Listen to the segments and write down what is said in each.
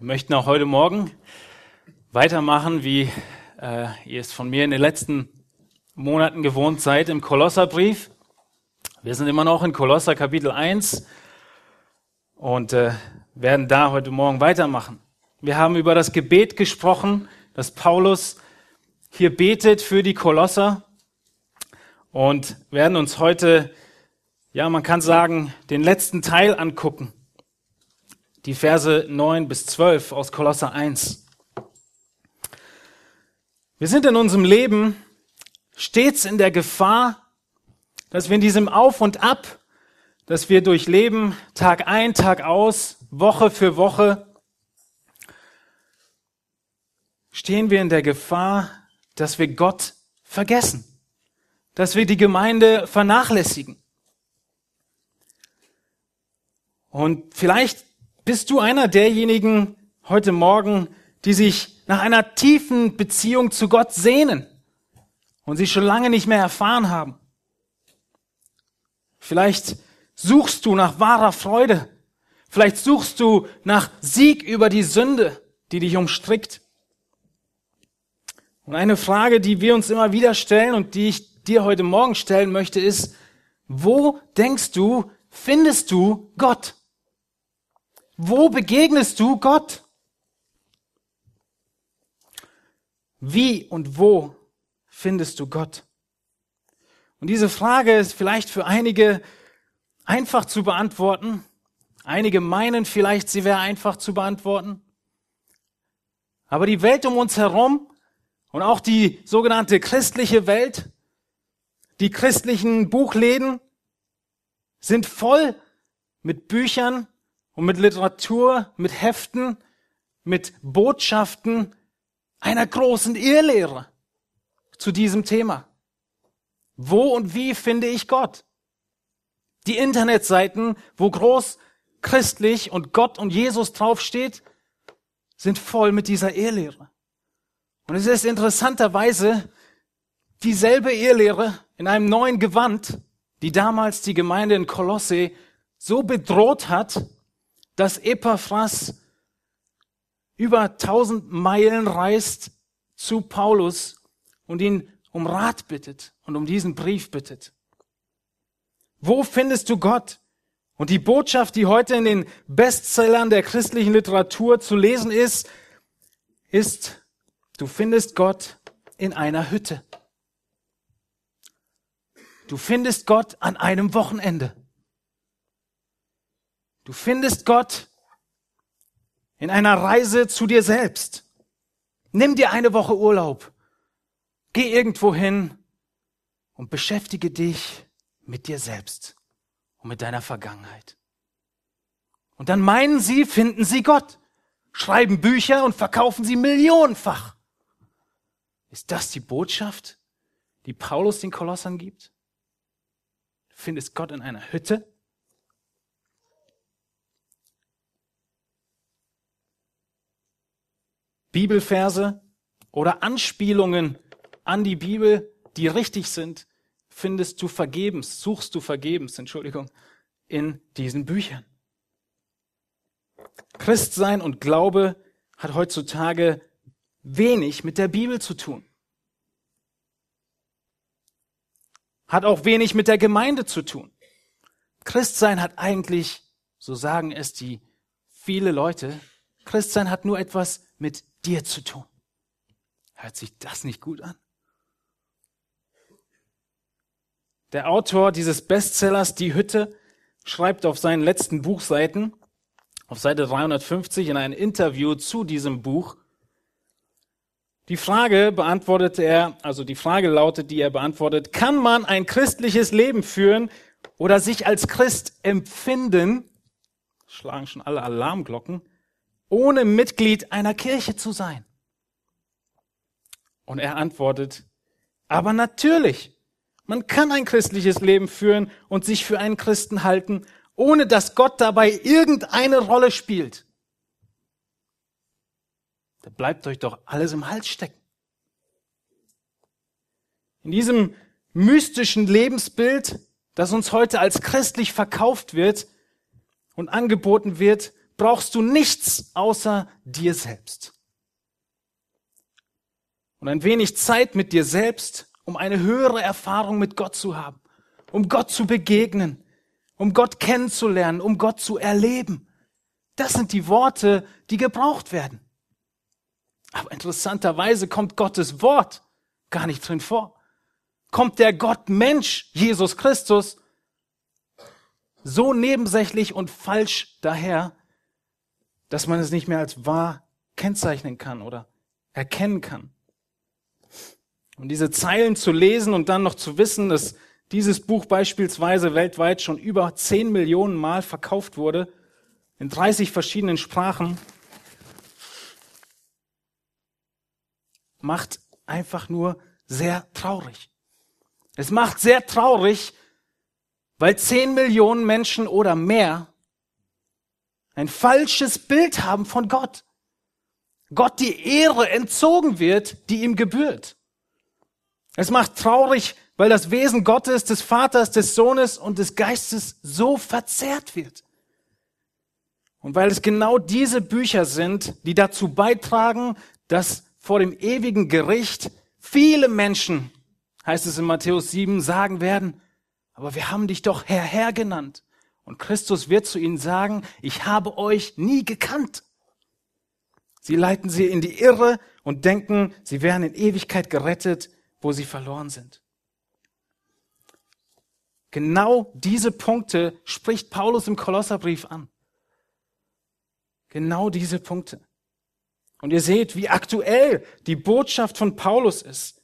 Wir möchten auch heute Morgen weitermachen, wie äh, ihr es von mir in den letzten Monaten gewohnt seid, im Kolosserbrief. Wir sind immer noch in Kolosser Kapitel 1 und äh, werden da heute Morgen weitermachen. Wir haben über das Gebet gesprochen, dass Paulus hier betet für die Kolosser und werden uns heute, ja, man kann sagen, den letzten Teil angucken die Verse 9 bis 12 aus Kolosser 1. Wir sind in unserem Leben stets in der Gefahr, dass wir in diesem Auf und Ab, dass wir durchleben, Tag ein, Tag aus, Woche für Woche, stehen wir in der Gefahr, dass wir Gott vergessen, dass wir die Gemeinde vernachlässigen. Und vielleicht bist du einer derjenigen heute Morgen, die sich nach einer tiefen Beziehung zu Gott sehnen und sie schon lange nicht mehr erfahren haben? Vielleicht suchst du nach wahrer Freude. Vielleicht suchst du nach Sieg über die Sünde, die dich umstrickt. Und eine Frage, die wir uns immer wieder stellen und die ich dir heute Morgen stellen möchte, ist, wo denkst du, findest du Gott? Wo begegnest du Gott? Wie und wo findest du Gott? Und diese Frage ist vielleicht für einige einfach zu beantworten. Einige meinen vielleicht, sie wäre einfach zu beantworten. Aber die Welt um uns herum und auch die sogenannte christliche Welt, die christlichen Buchläden sind voll mit Büchern, und mit Literatur, mit Heften, mit Botschaften einer großen Irrlehre zu diesem Thema. Wo und wie finde ich Gott? Die Internetseiten, wo groß christlich und Gott und Jesus draufsteht, sind voll mit dieser Irrlehre. Und es ist interessanterweise dieselbe Irrlehre in einem neuen Gewand, die damals die Gemeinde in Kolosse so bedroht hat, dass Epaphras über tausend Meilen reist zu Paulus und ihn um Rat bittet und um diesen Brief bittet. Wo findest du Gott? Und die Botschaft, die heute in den Bestsellern der christlichen Literatur zu lesen ist, ist, du findest Gott in einer Hütte. Du findest Gott an einem Wochenende. Du findest Gott in einer Reise zu dir selbst. Nimm dir eine Woche Urlaub. Geh irgendwo hin und beschäftige dich mit dir selbst und mit deiner Vergangenheit. Und dann meinen sie, finden sie Gott, schreiben Bücher und verkaufen sie millionenfach. Ist das die Botschaft, die Paulus den Kolossern gibt? Findest Gott in einer Hütte Bibelverse oder Anspielungen an die Bibel, die richtig sind, findest du vergebens, suchst du vergebens, Entschuldigung, in diesen Büchern. Christsein und Glaube hat heutzutage wenig mit der Bibel zu tun. Hat auch wenig mit der Gemeinde zu tun. Christsein hat eigentlich, so sagen es die viele Leute, Christsein hat nur etwas mit dir zu tun. Hört sich das nicht gut an? Der Autor dieses Bestsellers Die Hütte schreibt auf seinen letzten Buchseiten, auf Seite 350 in einem Interview zu diesem Buch, die Frage beantwortete er, also die Frage lautet, die er beantwortet, kann man ein christliches Leben führen oder sich als Christ empfinden? Schlagen schon alle Alarmglocken ohne Mitglied einer Kirche zu sein? Und er antwortet, aber natürlich, man kann ein christliches Leben führen und sich für einen Christen halten, ohne dass Gott dabei irgendeine Rolle spielt. Da bleibt euch doch alles im Hals stecken. In diesem mystischen Lebensbild, das uns heute als christlich verkauft wird und angeboten wird, brauchst du nichts außer dir selbst. Und ein wenig Zeit mit dir selbst, um eine höhere Erfahrung mit Gott zu haben, um Gott zu begegnen, um Gott kennenzulernen, um Gott zu erleben. Das sind die Worte, die gebraucht werden. Aber interessanterweise kommt Gottes Wort gar nicht drin vor. Kommt der Gott Mensch, Jesus Christus, so nebensächlich und falsch daher, dass man es nicht mehr als wahr kennzeichnen kann oder erkennen kann. Und diese Zeilen zu lesen und dann noch zu wissen, dass dieses Buch beispielsweise weltweit schon über 10 Millionen Mal verkauft wurde, in 30 verschiedenen Sprachen, macht einfach nur sehr traurig. Es macht sehr traurig, weil 10 Millionen Menschen oder mehr ein falsches Bild haben von Gott. Gott die Ehre entzogen wird, die ihm gebührt. Es macht traurig, weil das Wesen Gottes, des Vaters, des Sohnes und des Geistes so verzerrt wird. Und weil es genau diese Bücher sind, die dazu beitragen, dass vor dem ewigen Gericht viele Menschen, heißt es in Matthäus 7, sagen werden, aber wir haben dich doch Herr, Herr genannt. Und Christus wird zu ihnen sagen, ich habe euch nie gekannt. Sie leiten sie in die Irre und denken, sie wären in Ewigkeit gerettet, wo sie verloren sind. Genau diese Punkte spricht Paulus im Kolosserbrief an. Genau diese Punkte. Und ihr seht, wie aktuell die Botschaft von Paulus ist.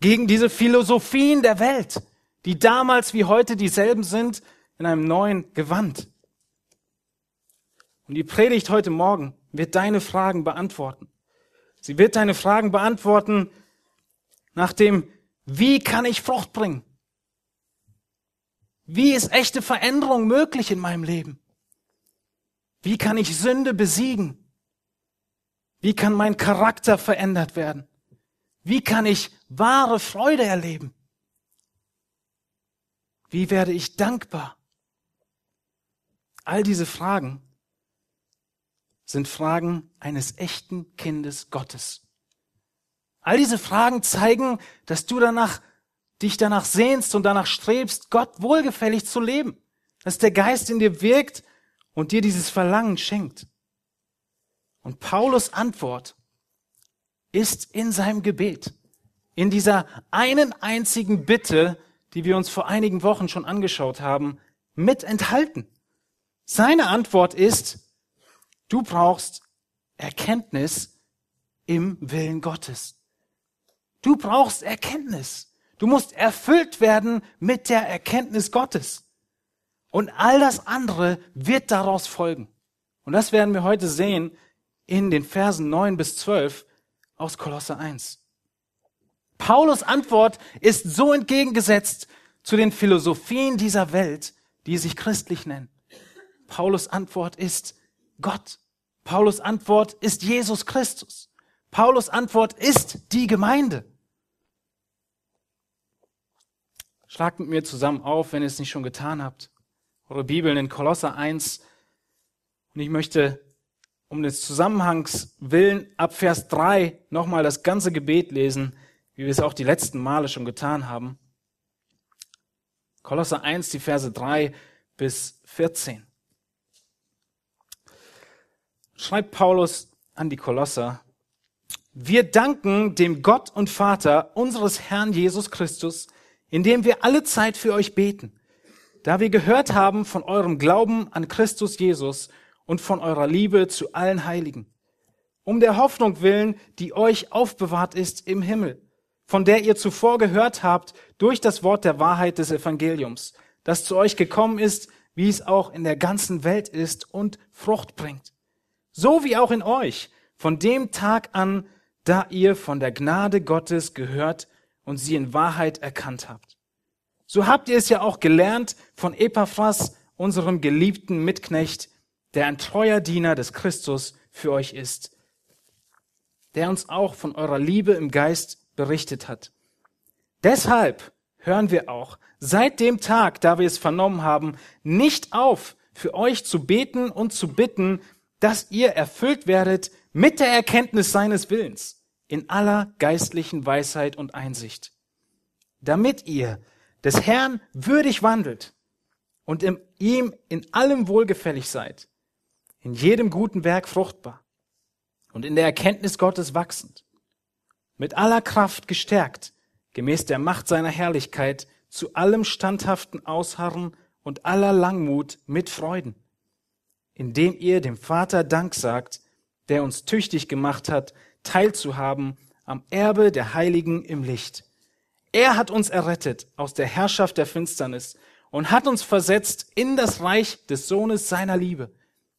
Gegen diese Philosophien der Welt, die damals wie heute dieselben sind, in einem neuen Gewand. Und die Predigt heute Morgen wird deine Fragen beantworten. Sie wird deine Fragen beantworten nach dem, wie kann ich Frucht bringen? Wie ist echte Veränderung möglich in meinem Leben? Wie kann ich Sünde besiegen? Wie kann mein Charakter verändert werden? Wie kann ich wahre Freude erleben? Wie werde ich dankbar? All diese Fragen sind Fragen eines echten Kindes Gottes. All diese Fragen zeigen, dass du danach dich danach sehnst und danach strebst, Gott wohlgefällig zu leben. Dass der Geist in dir wirkt und dir dieses Verlangen schenkt. Und Paulus Antwort ist in seinem Gebet, in dieser einen einzigen Bitte, die wir uns vor einigen Wochen schon angeschaut haben, mit enthalten. Seine Antwort ist, du brauchst Erkenntnis im Willen Gottes. Du brauchst Erkenntnis. Du musst erfüllt werden mit der Erkenntnis Gottes. Und all das andere wird daraus folgen. Und das werden wir heute sehen in den Versen 9 bis 12 aus Kolosse 1. Paulus Antwort ist so entgegengesetzt zu den Philosophien dieser Welt, die sich christlich nennen. Paulus Antwort ist Gott. Paulus Antwort ist Jesus Christus. Paulus Antwort ist die Gemeinde. Schlagt mit mir zusammen auf, wenn ihr es nicht schon getan habt. Eure Bibeln in Kolosser 1. Und ich möchte um des Zusammenhangs willen ab Vers 3 nochmal das ganze Gebet lesen, wie wir es auch die letzten Male schon getan haben. Kolosser 1, die Verse 3 bis 14. Schreibt Paulus an die Kolosser, wir danken dem Gott und Vater unseres Herrn Jesus Christus, indem wir alle Zeit für euch beten, da wir gehört haben von eurem Glauben an Christus Jesus und von eurer Liebe zu allen Heiligen, um der Hoffnung willen, die euch aufbewahrt ist im Himmel, von der ihr zuvor gehört habt durch das Wort der Wahrheit des Evangeliums, das zu euch gekommen ist, wie es auch in der ganzen Welt ist und Frucht bringt. So wie auch in euch, von dem Tag an, da ihr von der Gnade Gottes gehört und sie in Wahrheit erkannt habt. So habt ihr es ja auch gelernt von Epaphras, unserem geliebten Mitknecht, der ein treuer Diener des Christus für euch ist, der uns auch von eurer Liebe im Geist berichtet hat. Deshalb hören wir auch seit dem Tag, da wir es vernommen haben, nicht auf, für euch zu beten und zu bitten, dass ihr erfüllt werdet mit der Erkenntnis seines Willens in aller geistlichen Weisheit und Einsicht, damit ihr des Herrn würdig wandelt und ihm in allem wohlgefällig seid, in jedem guten Werk fruchtbar und in der Erkenntnis Gottes wachsend, mit aller Kraft gestärkt, gemäß der Macht seiner Herrlichkeit, zu allem standhaften Ausharren und aller Langmut mit Freuden, indem ihr dem Vater Dank sagt, der uns tüchtig gemacht hat, teilzuhaben am Erbe der Heiligen im Licht. Er hat uns errettet aus der Herrschaft der Finsternis und hat uns versetzt in das Reich des Sohnes seiner Liebe,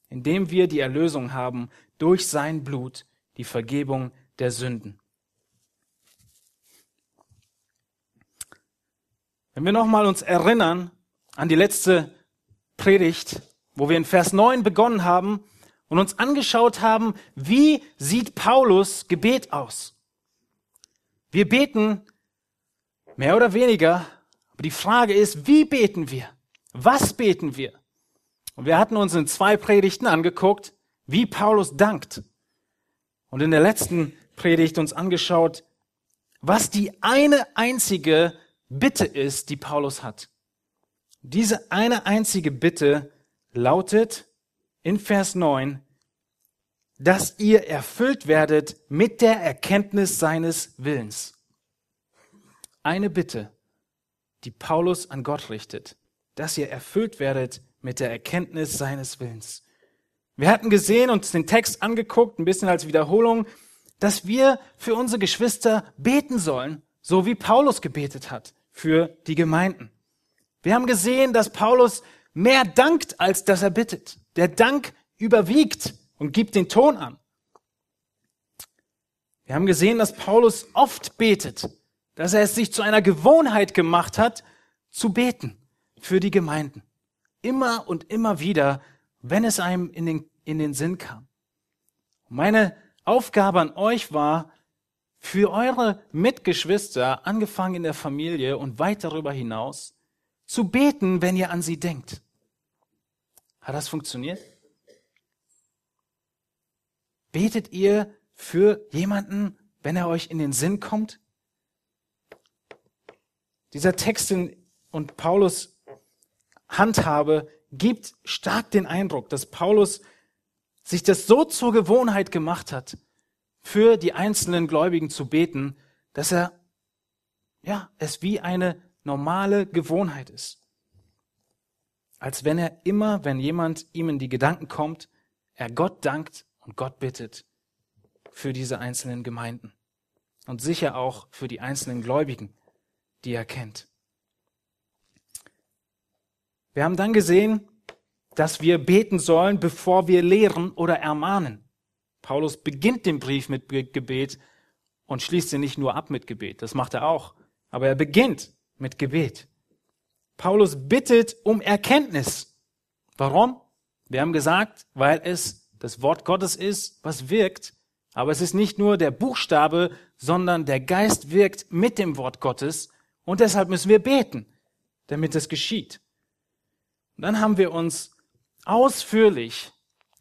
indem wir die Erlösung haben durch sein Blut, die Vergebung der Sünden. Wenn wir nochmal uns erinnern an die letzte Predigt, wo wir in Vers 9 begonnen haben und uns angeschaut haben, wie sieht Paulus Gebet aus? Wir beten mehr oder weniger, aber die Frage ist, wie beten wir? Was beten wir? Und wir hatten uns in zwei Predigten angeguckt, wie Paulus dankt. Und in der letzten Predigt uns angeschaut, was die eine einzige Bitte ist, die Paulus hat. Diese eine einzige Bitte lautet in Vers 9, dass ihr erfüllt werdet mit der Erkenntnis seines Willens. Eine Bitte, die Paulus an Gott richtet, dass ihr erfüllt werdet mit der Erkenntnis seines Willens. Wir hatten gesehen und den Text angeguckt, ein bisschen als Wiederholung, dass wir für unsere Geschwister beten sollen, so wie Paulus gebetet hat für die Gemeinden. Wir haben gesehen, dass Paulus mehr dankt, als dass er bittet. Der Dank überwiegt und gibt den Ton an. Wir haben gesehen, dass Paulus oft betet, dass er es sich zu einer Gewohnheit gemacht hat, zu beten für die Gemeinden. Immer und immer wieder, wenn es einem in den, in den Sinn kam. Meine Aufgabe an euch war, für eure Mitgeschwister, angefangen in der Familie und weit darüber hinaus, zu beten, wenn ihr an sie denkt. Hat das funktioniert? Betet ihr für jemanden, wenn er euch in den Sinn kommt? Dieser Text und Paulus Handhabe gibt stark den Eindruck, dass Paulus sich das so zur Gewohnheit gemacht hat, für die einzelnen Gläubigen zu beten, dass er, ja, es wie eine normale Gewohnheit ist. Als wenn er immer, wenn jemand ihm in die Gedanken kommt, er Gott dankt und Gott bittet für diese einzelnen Gemeinden. Und sicher auch für die einzelnen Gläubigen, die er kennt. Wir haben dann gesehen, dass wir beten sollen, bevor wir lehren oder ermahnen. Paulus beginnt den Brief mit Gebet und schließt ihn nicht nur ab mit Gebet. Das macht er auch. Aber er beginnt mit Gebet. Paulus bittet um Erkenntnis. Warum? Wir haben gesagt, weil es das Wort Gottes ist, was wirkt. Aber es ist nicht nur der Buchstabe, sondern der Geist wirkt mit dem Wort Gottes. Und deshalb müssen wir beten, damit es geschieht. Und dann haben wir uns ausführlich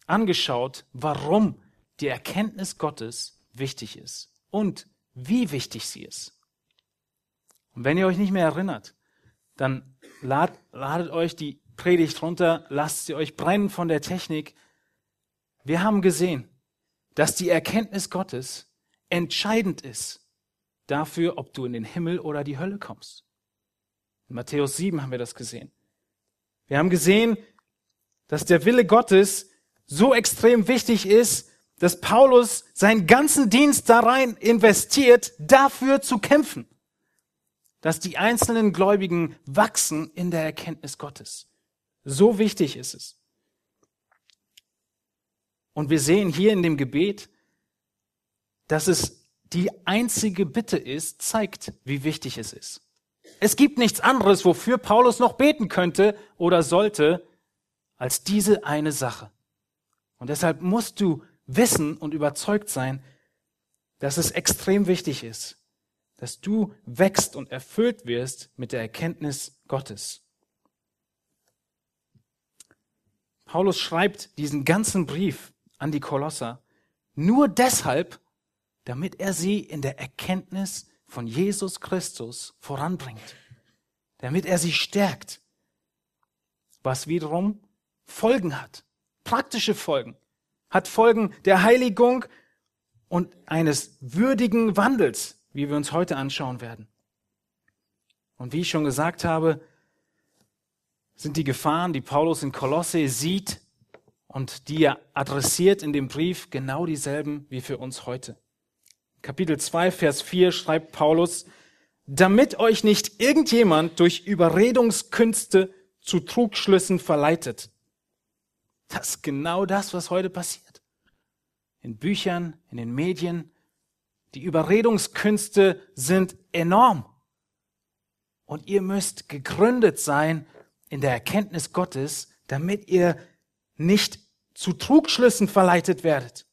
angeschaut, warum die Erkenntnis Gottes wichtig ist und wie wichtig sie ist. Und wenn ihr euch nicht mehr erinnert, dann lad, ladet euch die Predigt runter, lasst sie euch brennen von der Technik. Wir haben gesehen, dass die Erkenntnis Gottes entscheidend ist dafür, ob du in den Himmel oder die Hölle kommst. In Matthäus 7 haben wir das gesehen. Wir haben gesehen, dass der Wille Gottes so extrem wichtig ist, dass Paulus seinen ganzen Dienst da rein investiert, dafür zu kämpfen, dass die einzelnen Gläubigen wachsen in der Erkenntnis Gottes. So wichtig ist es. Und wir sehen hier in dem Gebet, dass es die einzige Bitte ist, zeigt, wie wichtig es ist. Es gibt nichts anderes, wofür Paulus noch beten könnte oder sollte, als diese eine Sache. Und deshalb musst du wissen und überzeugt sein, dass es extrem wichtig ist, dass du wächst und erfüllt wirst mit der Erkenntnis Gottes. Paulus schreibt diesen ganzen Brief an die Kolosser nur deshalb, damit er sie in der Erkenntnis von Jesus Christus voranbringt, damit er sie stärkt, was wiederum Folgen hat, praktische Folgen, hat Folgen der Heiligung und eines würdigen Wandels, wie wir uns heute anschauen werden. Und wie ich schon gesagt habe, sind die Gefahren, die Paulus in Kolosse sieht und die er adressiert in dem Brief, genau dieselben wie für uns heute. Kapitel 2, Vers 4 schreibt Paulus, damit euch nicht irgendjemand durch Überredungskünste zu Trugschlüssen verleitet. Das ist genau das, was heute passiert. In Büchern, in den Medien. Die Überredungskünste sind enorm. Und ihr müsst gegründet sein in der Erkenntnis Gottes, damit ihr nicht zu Trugschlüssen verleitet werdet.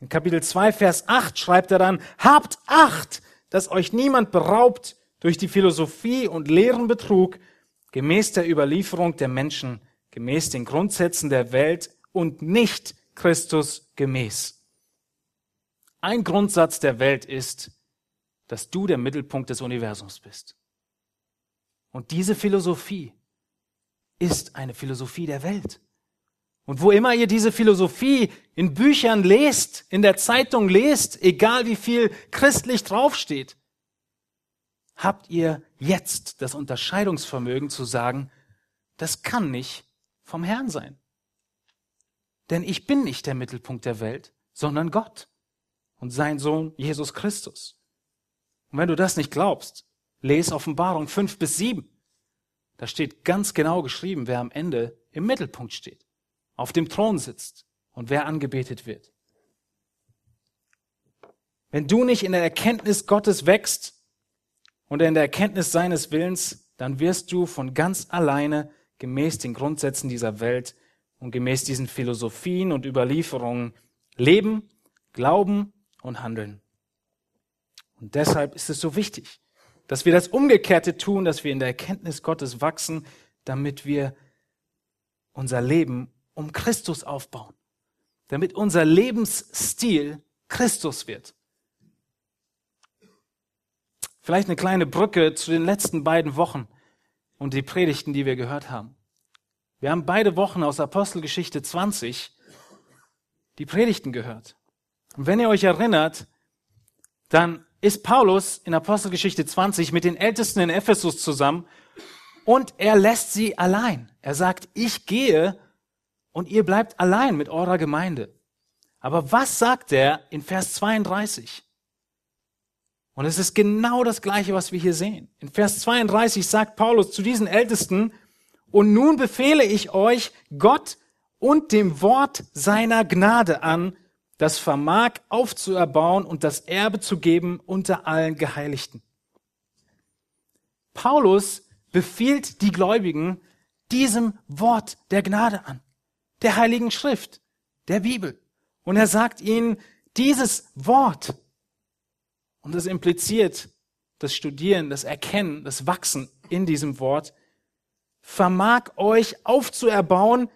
In Kapitel 2, Vers 8 schreibt er dann, habt Acht, dass euch niemand beraubt durch die Philosophie und leeren Betrug, gemäß der Überlieferung der Menschen, gemäß den Grundsätzen der Welt und nicht Christus gemäß. Ein Grundsatz der Welt ist, dass du der Mittelpunkt des Universums bist. Und diese Philosophie ist eine Philosophie der Welt. Und wo immer ihr diese Philosophie in Büchern lest, in der Zeitung lest, egal wie viel christlich draufsteht, habt ihr jetzt das Unterscheidungsvermögen zu sagen, das kann nicht vom Herrn sein. Denn ich bin nicht der Mittelpunkt der Welt, sondern Gott und sein Sohn Jesus Christus. Und wenn du das nicht glaubst, les Offenbarung 5 bis 7. Da steht ganz genau geschrieben, wer am Ende im Mittelpunkt steht, auf dem Thron sitzt und wer angebetet wird. Wenn du nicht in der Erkenntnis Gottes wächst und in der Erkenntnis seines Willens, dann wirst du von ganz alleine gemäß den Grundsätzen dieser Welt und gemäß diesen Philosophien und Überlieferungen leben, glauben und handeln. Und deshalb ist es so wichtig, dass wir das Umgekehrte tun, dass wir in der Erkenntnis Gottes wachsen, damit wir unser Leben um Christus aufbauen. Damit unser Lebensstil Christus wird. Vielleicht eine kleine Brücke zu den letzten beiden Wochen und die Predigten, die wir gehört haben. Wir haben beide Wochen aus Apostelgeschichte 20 die Predigten gehört. Und wenn ihr euch erinnert, dann ist Paulus in Apostelgeschichte 20 mit den Ältesten in Ephesus zusammen und er lässt sie allein. Er sagt, ich gehe und ihr bleibt allein mit eurer Gemeinde. Aber was sagt er in Vers 32? Und es ist genau das Gleiche, was wir hier sehen. In Vers 32 sagt Paulus zu diesen Ältesten, und nun befehle ich euch Gott und dem Wort seiner Gnade an, das vermag aufzuerbauen und das Erbe zu geben unter allen Geheiligten. Paulus befiehlt die Gläubigen diesem Wort der Gnade an, der Heiligen Schrift, der Bibel. Und er sagt ihnen, dieses Wort, und das impliziert das Studieren, das Erkennen, das Wachsen in diesem Wort, vermag euch aufzuerbauen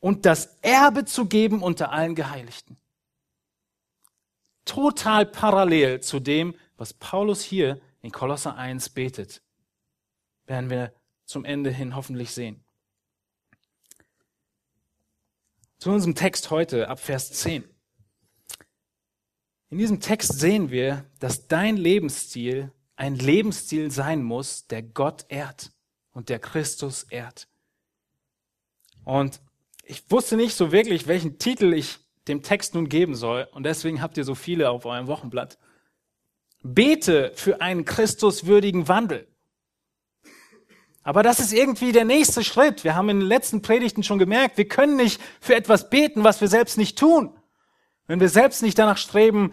und das Erbe zu geben unter allen Geheiligten total parallel zu dem, was Paulus hier in Kolosser 1 betet. Werden wir zum Ende hin hoffentlich sehen. Zu unserem Text heute ab Vers 10. In diesem Text sehen wir, dass dein Lebensstil ein Lebensstil sein muss, der Gott ehrt und der Christus ehrt. Und ich wusste nicht so wirklich, welchen Titel ich dem Text nun geben soll. Und deswegen habt ihr so viele auf eurem Wochenblatt. Bete für einen Christuswürdigen Wandel. Aber das ist irgendwie der nächste Schritt. Wir haben in den letzten Predigten schon gemerkt, wir können nicht für etwas beten, was wir selbst nicht tun. Wenn wir selbst nicht danach streben,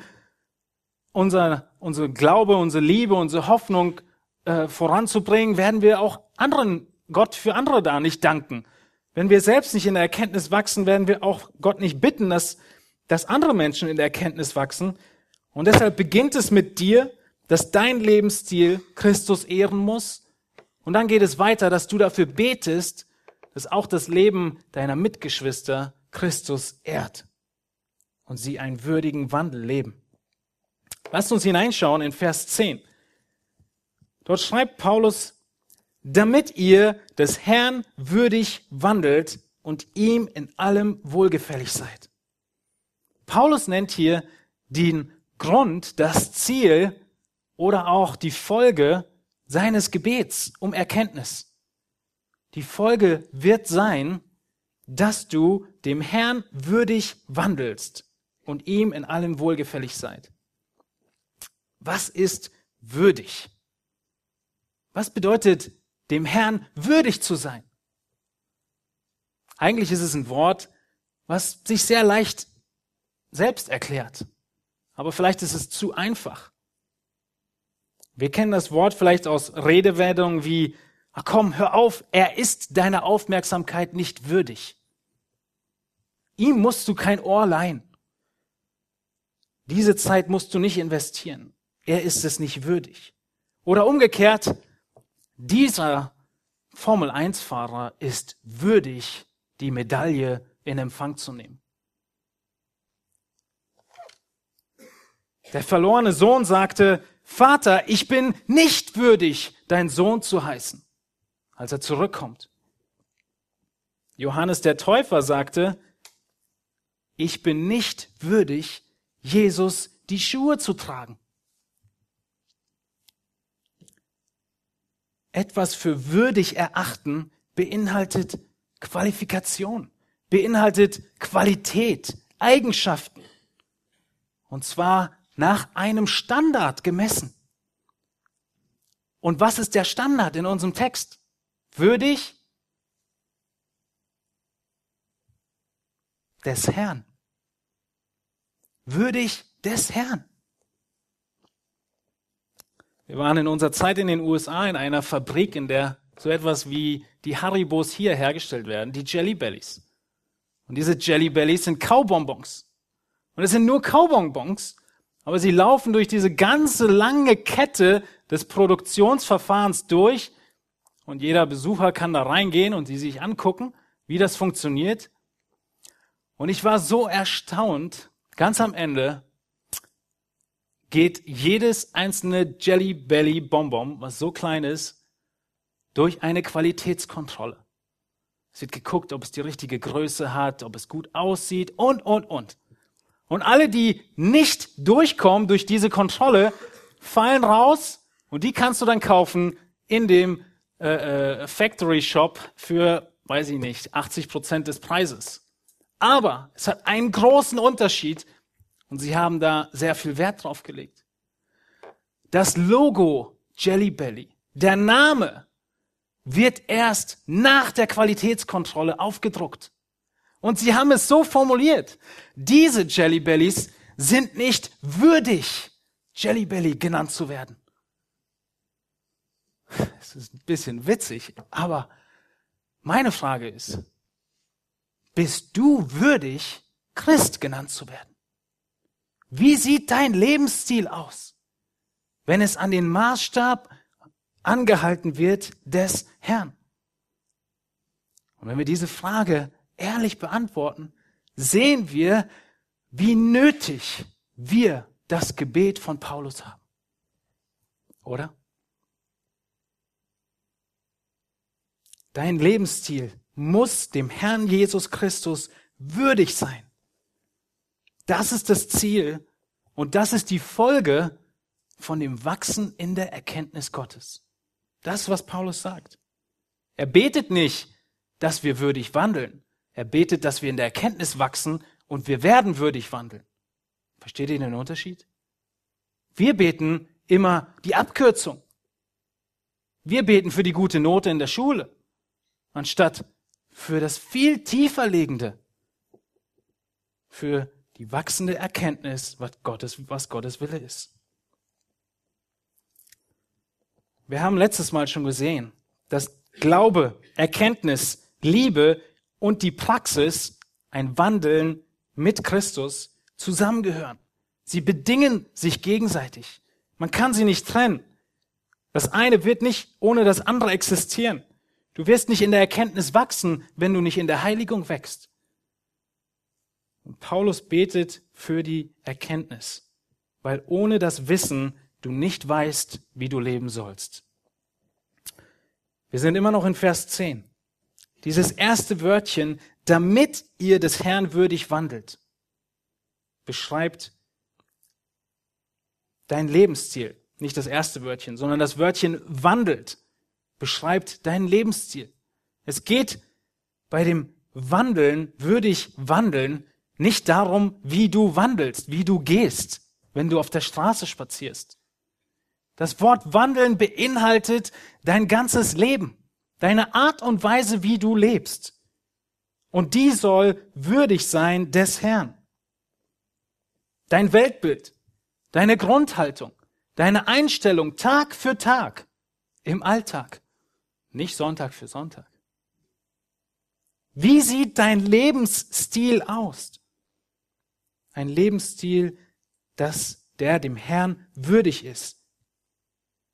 unser, unsere Glaube, unsere Liebe, unsere Hoffnung äh, voranzubringen, werden wir auch anderen, Gott für andere da nicht danken. Wenn wir selbst nicht in der Erkenntnis wachsen, werden wir auch Gott nicht bitten, dass, dass andere Menschen in der Erkenntnis wachsen. Und deshalb beginnt es mit dir, dass dein Lebensstil Christus ehren muss. Und dann geht es weiter, dass du dafür betest, dass auch das Leben deiner Mitgeschwister Christus ehrt und sie einen würdigen Wandel leben. Lasst uns hineinschauen in Vers 10. Dort schreibt Paulus, damit ihr des Herrn würdig wandelt und ihm in allem wohlgefällig seid. Paulus nennt hier den Grund, das Ziel oder auch die Folge seines Gebets um Erkenntnis. Die Folge wird sein, dass du dem Herrn würdig wandelst und ihm in allem wohlgefällig seid. Was ist würdig? Was bedeutet dem Herrn würdig zu sein? Eigentlich ist es ein Wort, was sich sehr leicht selbst erklärt. Aber vielleicht ist es zu einfach. Wir kennen das Wort vielleicht aus Redewendungen wie, ach komm, hör auf, er ist deiner Aufmerksamkeit nicht würdig. Ihm musst du kein Ohr leihen. Diese Zeit musst du nicht investieren. Er ist es nicht würdig. Oder umgekehrt, dieser Formel-1-Fahrer ist würdig, die Medaille in Empfang zu nehmen. Der verlorene Sohn sagte, Vater, ich bin nicht würdig, dein Sohn zu heißen, als er zurückkommt. Johannes der Täufer sagte, ich bin nicht würdig, Jesus die Schuhe zu tragen. Etwas für würdig erachten beinhaltet Qualifikation, beinhaltet Qualität, Eigenschaften. Und zwar nach einem Standard gemessen. Und was ist der Standard in unserem Text? Würdig des Herrn. Würdig des Herrn. Wir waren in unserer Zeit in den USA in einer Fabrik, in der so etwas wie die Haribos hier hergestellt werden, die Jelly Bellies. Und diese Jelly Bellies sind Kaubonbons. Und es sind nur Kaubonbons, aber sie laufen durch diese ganze lange Kette des Produktionsverfahrens durch und jeder Besucher kann da reingehen und sie sich angucken, wie das funktioniert. Und ich war so erstaunt, ganz am Ende geht jedes einzelne Jelly Belly Bonbon, was so klein ist, durch eine Qualitätskontrolle. Es wird geguckt, ob es die richtige Größe hat, ob es gut aussieht und, und, und. Und alle, die nicht durchkommen durch diese Kontrolle, fallen raus und die kannst du dann kaufen in dem äh, äh, Factory Shop für, weiß ich nicht, 80 Prozent des Preises. Aber es hat einen großen Unterschied und sie haben da sehr viel Wert drauf gelegt. Das Logo Jelly Belly, der Name, wird erst nach der Qualitätskontrolle aufgedruckt. Und sie haben es so formuliert. Diese Jelly Bellies sind nicht würdig, Jelly Belly genannt zu werden. Es ist ein bisschen witzig, aber meine Frage ist, bist du würdig, Christ genannt zu werden? Wie sieht dein Lebensstil aus, wenn es an den Maßstab angehalten wird des Herrn? Und wenn wir diese Frage ehrlich beantworten, sehen wir, wie nötig wir das Gebet von Paulus haben. Oder? Dein Lebensstil muss dem Herrn Jesus Christus würdig sein. Das ist das Ziel und das ist die Folge von dem Wachsen in der Erkenntnis Gottes. Das, was Paulus sagt. Er betet nicht, dass wir würdig wandeln. Er betet, dass wir in der Erkenntnis wachsen und wir werden würdig wandeln. Versteht ihr den Unterschied? Wir beten immer die Abkürzung. Wir beten für die gute Note in der Schule, anstatt für das viel tiefer liegende, für die wachsende Erkenntnis, was Gottes, was Gottes Wille ist. Wir haben letztes Mal schon gesehen, dass Glaube, Erkenntnis, Liebe und die Praxis, ein Wandeln mit Christus, zusammengehören. Sie bedingen sich gegenseitig. Man kann sie nicht trennen. Das eine wird nicht ohne das andere existieren. Du wirst nicht in der Erkenntnis wachsen, wenn du nicht in der Heiligung wächst. Und Paulus betet für die Erkenntnis, weil ohne das Wissen du nicht weißt, wie du leben sollst. Wir sind immer noch in Vers 10. Dieses erste Wörtchen, damit ihr des Herrn würdig wandelt, beschreibt dein Lebensstil. Nicht das erste Wörtchen, sondern das Wörtchen wandelt beschreibt dein Lebensstil. Es geht bei dem Wandeln, würdig wandeln, nicht darum, wie du wandelst, wie du gehst, wenn du auf der Straße spazierst. Das Wort wandeln beinhaltet dein ganzes Leben, deine Art und Weise, wie du lebst. Und die soll würdig sein des Herrn. Dein Weltbild, deine Grundhaltung, deine Einstellung Tag für Tag im Alltag, nicht Sonntag für Sonntag. Wie sieht dein Lebensstil aus? Ein Lebensstil, das der dem Herrn würdig ist.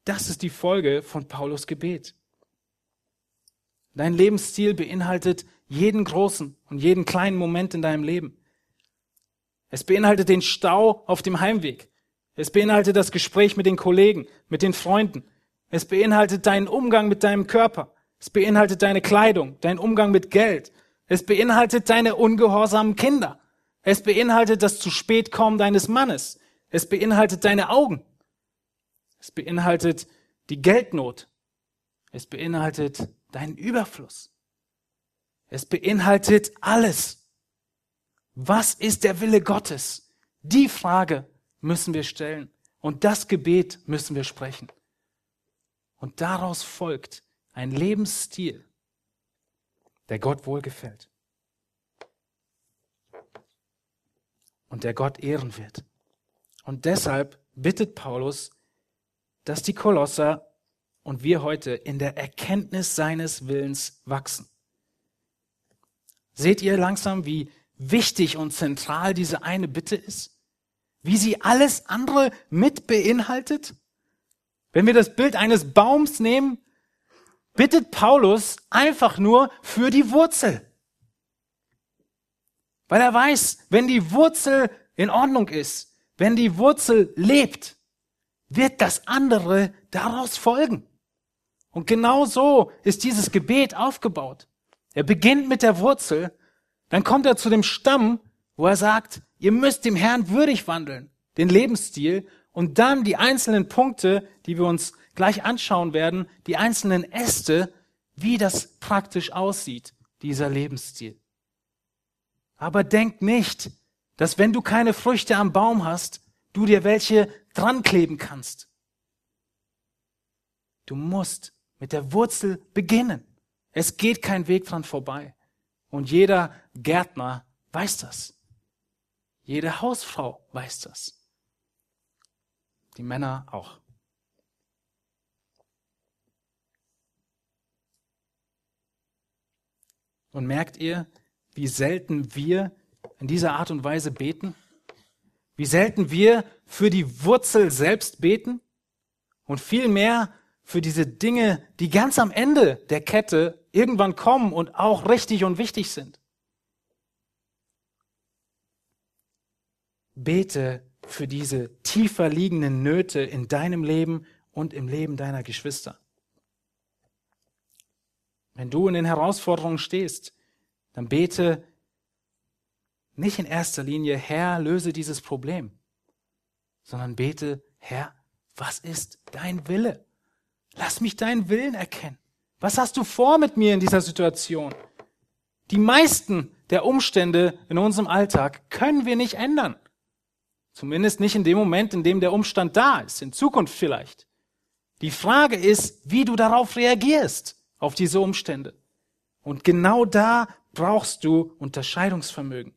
Das ist die Folge von Paulus Gebet. Dein Lebensstil beinhaltet jeden großen und jeden kleinen Moment in deinem Leben. Es beinhaltet den Stau auf dem Heimweg. Es beinhaltet das Gespräch mit den Kollegen, mit den Freunden. Es beinhaltet deinen Umgang mit deinem Körper. Es beinhaltet deine Kleidung, deinen Umgang mit Geld. Es beinhaltet deine ungehorsamen Kinder. Es beinhaltet das zu spät kommen deines Mannes. Es beinhaltet deine Augen. Es beinhaltet die Geldnot. Es beinhaltet deinen Überfluss. Es beinhaltet alles. Was ist der Wille Gottes? Die Frage müssen wir stellen und das Gebet müssen wir sprechen. Und daraus folgt ein Lebensstil, der Gott wohlgefällt. Und der Gott ehren wird. Und deshalb bittet Paulus, dass die Kolosser und wir heute in der Erkenntnis seines Willens wachsen. Seht ihr langsam, wie wichtig und zentral diese eine Bitte ist? Wie sie alles andere mit beinhaltet? Wenn wir das Bild eines Baums nehmen, bittet Paulus einfach nur für die Wurzel. Weil er weiß, wenn die Wurzel in Ordnung ist, wenn die Wurzel lebt, wird das andere daraus folgen. Und genau so ist dieses Gebet aufgebaut. Er beginnt mit der Wurzel, dann kommt er zu dem Stamm, wo er sagt, ihr müsst dem Herrn würdig wandeln, den Lebensstil, und dann die einzelnen Punkte, die wir uns gleich anschauen werden, die einzelnen Äste, wie das praktisch aussieht, dieser Lebensstil. Aber denk nicht, dass wenn du keine Früchte am Baum hast, du dir welche dran kleben kannst. Du musst mit der Wurzel beginnen. Es geht kein Weg dran vorbei. Und jeder Gärtner weiß das. Jede Hausfrau weiß das die Männer auch. Und merkt ihr, wie selten wir in dieser Art und Weise beten? Wie selten wir für die Wurzel selbst beten und vielmehr für diese Dinge, die ganz am Ende der Kette irgendwann kommen und auch richtig und wichtig sind. Bete für diese tiefer liegenden Nöte in deinem Leben und im Leben deiner Geschwister. Wenn du in den Herausforderungen stehst, dann bete nicht in erster Linie, Herr, löse dieses Problem, sondern bete, Herr, was ist dein Wille? Lass mich deinen Willen erkennen. Was hast du vor mit mir in dieser Situation? Die meisten der Umstände in unserem Alltag können wir nicht ändern. Zumindest nicht in dem Moment, in dem der Umstand da ist, in Zukunft vielleicht. Die Frage ist, wie du darauf reagierst, auf diese Umstände. Und genau da brauchst du Unterscheidungsvermögen.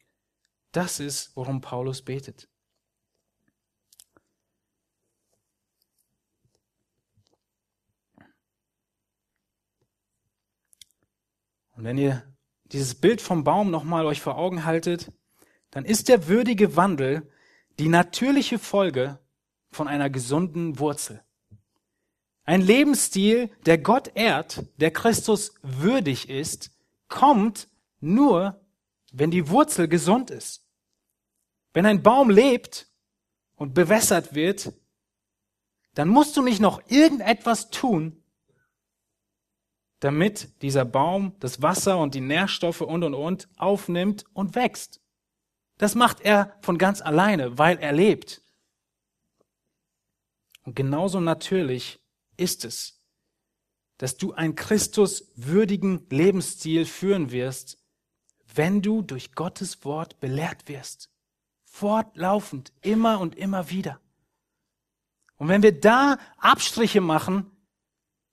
Das ist, worum Paulus betet. Und wenn ihr dieses Bild vom Baum nochmal euch vor Augen haltet, dann ist der würdige Wandel die natürliche Folge von einer gesunden Wurzel. Ein Lebensstil, der Gott ehrt, der Christus würdig ist, kommt nur, wenn die Wurzel gesund ist. Wenn ein Baum lebt und bewässert wird, dann musst du nicht noch irgendetwas tun, damit dieser Baum das Wasser und die Nährstoffe und und und aufnimmt und wächst. Das macht er von ganz alleine, weil er lebt. Und genauso natürlich ist es, dass du einen Christuswürdigen Lebensstil führen wirst, wenn du durch Gottes Wort belehrt wirst. Fortlaufend, immer und immer wieder. Und wenn wir da Abstriche machen,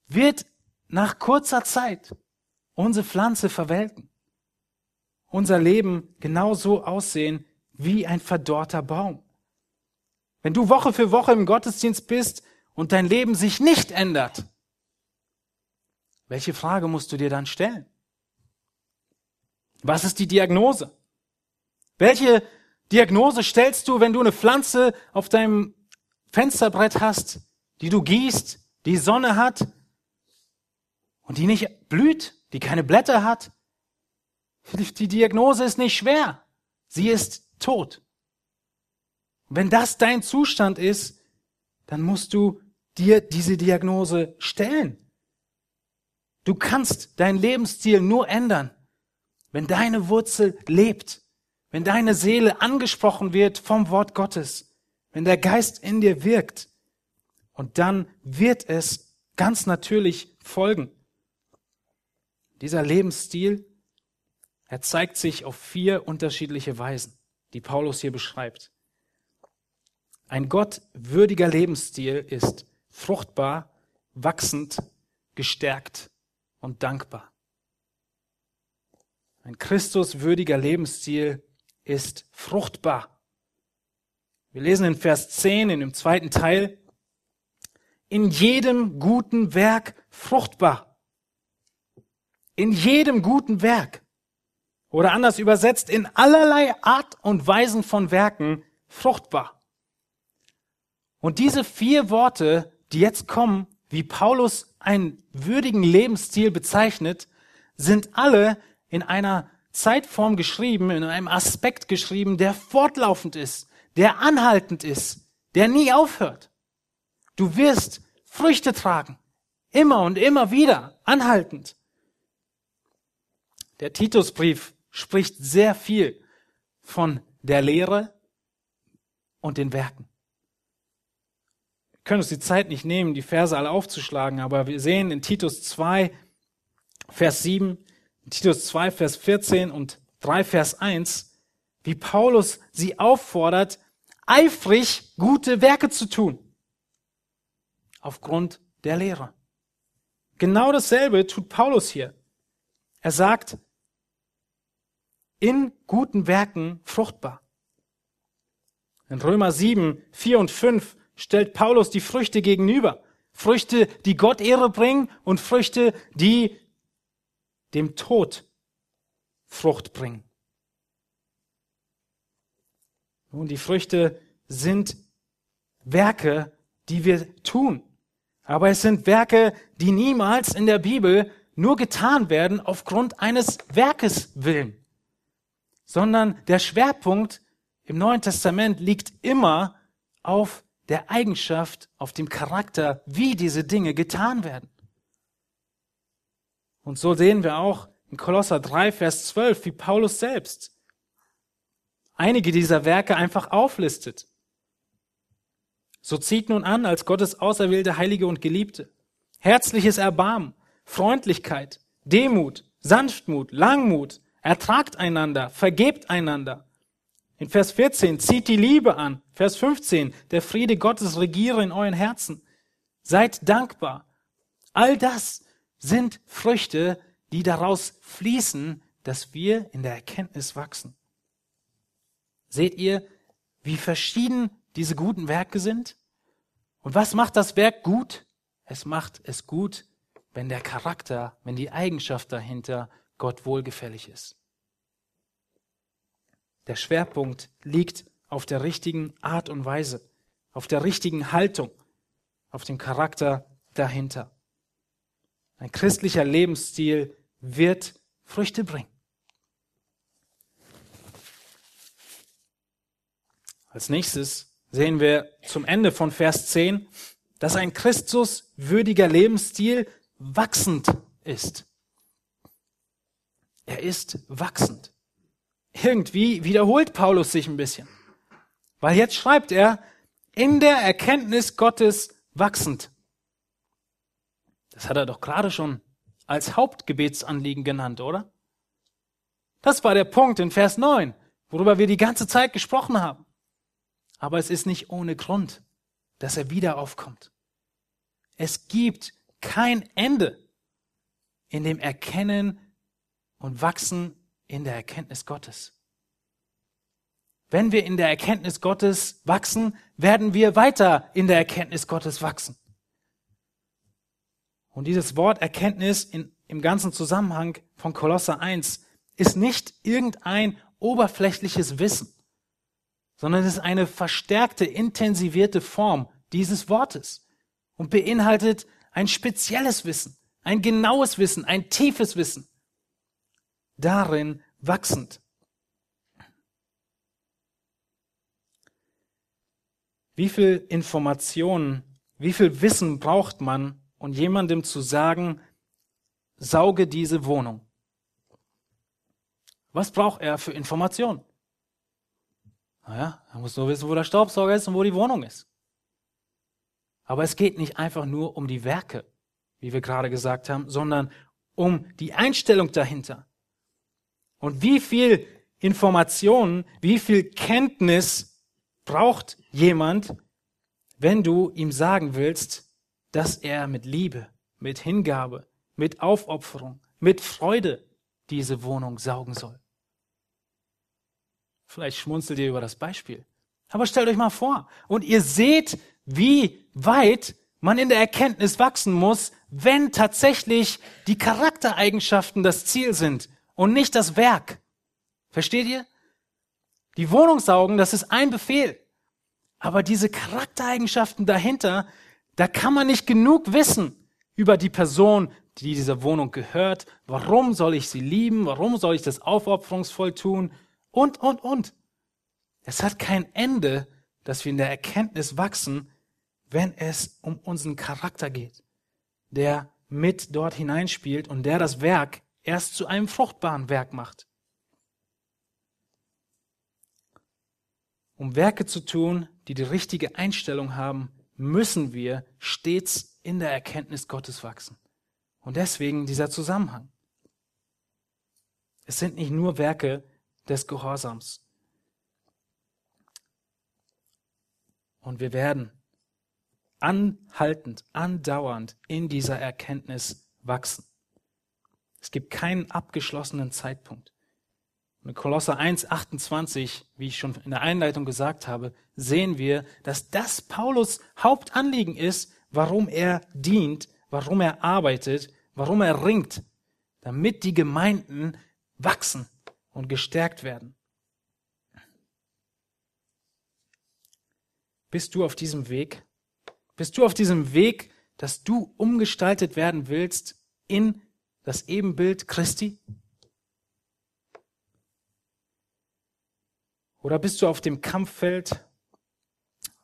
wird nach kurzer Zeit unsere Pflanze verwelken. Unser Leben genauso aussehen wie ein verdorrter Baum. Wenn du Woche für Woche im Gottesdienst bist und dein Leben sich nicht ändert, welche Frage musst du dir dann stellen? Was ist die Diagnose? Welche Diagnose stellst du, wenn du eine Pflanze auf deinem Fensterbrett hast, die du gießt, die Sonne hat und die nicht blüht, die keine Blätter hat? Die Diagnose ist nicht schwer. Sie ist tot. Wenn das dein Zustand ist, dann musst du dir diese Diagnose stellen. Du kannst dein Lebensstil nur ändern, wenn deine Wurzel lebt, wenn deine Seele angesprochen wird vom Wort Gottes, wenn der Geist in dir wirkt. Und dann wird es ganz natürlich folgen. Dieser Lebensstil, er zeigt sich auf vier unterschiedliche Weisen, die Paulus hier beschreibt. Ein gottwürdiger Lebensstil ist fruchtbar, wachsend, gestärkt und dankbar. Ein Christuswürdiger Lebensstil ist fruchtbar. Wir lesen in Vers 10 in dem zweiten Teil, in jedem guten Werk fruchtbar. In jedem guten Werk. Oder anders übersetzt, in allerlei Art und Weisen von Werken fruchtbar. Und diese vier Worte, die jetzt kommen, wie Paulus einen würdigen Lebensstil bezeichnet, sind alle in einer Zeitform geschrieben, in einem Aspekt geschrieben, der fortlaufend ist, der anhaltend ist, der nie aufhört. Du wirst Früchte tragen, immer und immer wieder, anhaltend. Der Titusbrief spricht sehr viel von der Lehre und den Werken. Wir können uns die Zeit nicht nehmen, die Verse alle aufzuschlagen, aber wir sehen in Titus 2, Vers 7, Titus 2, Vers 14 und 3, Vers 1, wie Paulus sie auffordert, eifrig gute Werke zu tun. Aufgrund der Lehre. Genau dasselbe tut Paulus hier. Er sagt, in guten Werken fruchtbar. In Römer 7, 4 und 5 stellt Paulus die Früchte gegenüber. Früchte, die Gott Ehre bringen und Früchte, die dem Tod Frucht bringen. Nun, die Früchte sind Werke, die wir tun. Aber es sind Werke, die niemals in der Bibel nur getan werden aufgrund eines Werkes willen, sondern der Schwerpunkt im Neuen Testament liegt immer auf der Eigenschaft, auf dem Charakter, wie diese Dinge getan werden. Und so sehen wir auch in Kolosser 3, Vers 12, wie Paulus selbst einige dieser Werke einfach auflistet. So zieht nun an als Gottes auserwählte Heilige und Geliebte. Herzliches Erbarmen, Freundlichkeit, Demut, Sanftmut, Langmut, ertragt einander, vergebt einander. In Vers 14, zieht die Liebe an. Vers 15, der Friede Gottes regiere in euren Herzen. Seid dankbar. All das sind Früchte, die daraus fließen, dass wir in der Erkenntnis wachsen. Seht ihr, wie verschieden diese guten Werke sind? Und was macht das Werk gut? Es macht es gut, wenn der Charakter, wenn die Eigenschaft dahinter Gott wohlgefällig ist. Der Schwerpunkt liegt auf der richtigen Art und Weise, auf der richtigen Haltung, auf dem Charakter dahinter. Ein christlicher Lebensstil wird Früchte bringen. Als nächstes sehen wir zum Ende von Vers 10, dass ein Christuswürdiger Lebensstil wachsend ist. Er ist wachsend. Irgendwie wiederholt Paulus sich ein bisschen. Weil jetzt schreibt er, in der Erkenntnis Gottes wachsend. Das hat er doch gerade schon als Hauptgebetsanliegen genannt, oder? Das war der Punkt in Vers 9, worüber wir die ganze Zeit gesprochen haben. Aber es ist nicht ohne Grund, dass er wieder aufkommt. Es gibt kein Ende in dem Erkennen und Wachsen in der Erkenntnis Gottes. Wenn wir in der Erkenntnis Gottes wachsen, werden wir weiter in der Erkenntnis Gottes wachsen. Und dieses Wort Erkenntnis in, im ganzen Zusammenhang von Kolosser 1 ist nicht irgendein oberflächliches Wissen, sondern es ist eine verstärkte, intensivierte Form dieses Wortes und beinhaltet ein spezielles Wissen, ein genaues Wissen, ein tiefes Wissen, darin wachsend. Wie viel Informationen, wie viel Wissen braucht man, um jemandem zu sagen, sauge diese Wohnung? Was braucht er für Informationen? Naja, er muss nur wissen, wo der Staubsauger ist und wo die Wohnung ist. Aber es geht nicht einfach nur um die Werke, wie wir gerade gesagt haben, sondern um die Einstellung dahinter. Und wie viel Informationen, wie viel Kenntnis braucht jemand, wenn du ihm sagen willst, dass er mit Liebe, mit Hingabe, mit Aufopferung, mit Freude diese Wohnung saugen soll. Vielleicht schmunzelt ihr über das Beispiel. Aber stellt euch mal vor. Und ihr seht, wie weit man in der Erkenntnis wachsen muss, wenn tatsächlich die Charaktereigenschaften das Ziel sind und nicht das Werk. Versteht ihr? Die Wohnung saugen, das ist ein Befehl. Aber diese Charaktereigenschaften dahinter, da kann man nicht genug wissen über die Person, die dieser Wohnung gehört. Warum soll ich sie lieben? Warum soll ich das aufopferungsvoll tun? Und, und, und. Es hat kein Ende, dass wir in der Erkenntnis wachsen, wenn es um unseren Charakter geht, der mit dort hineinspielt und der das Werk erst zu einem fruchtbaren Werk macht. Um Werke zu tun, die die richtige Einstellung haben, müssen wir stets in der Erkenntnis Gottes wachsen. Und deswegen dieser Zusammenhang. Es sind nicht nur Werke des Gehorsams. Und wir werden anhaltend, andauernd in dieser Erkenntnis wachsen. Es gibt keinen abgeschlossenen Zeitpunkt. In Kolosser 1, 28, wie ich schon in der Einleitung gesagt habe, sehen wir, dass das Paulus Hauptanliegen ist, warum er dient, warum er arbeitet, warum er ringt, damit die Gemeinden wachsen und gestärkt werden. Bist du auf diesem Weg? Bist du auf diesem Weg, dass du umgestaltet werden willst in das Ebenbild Christi? Oder bist du auf dem Kampffeld?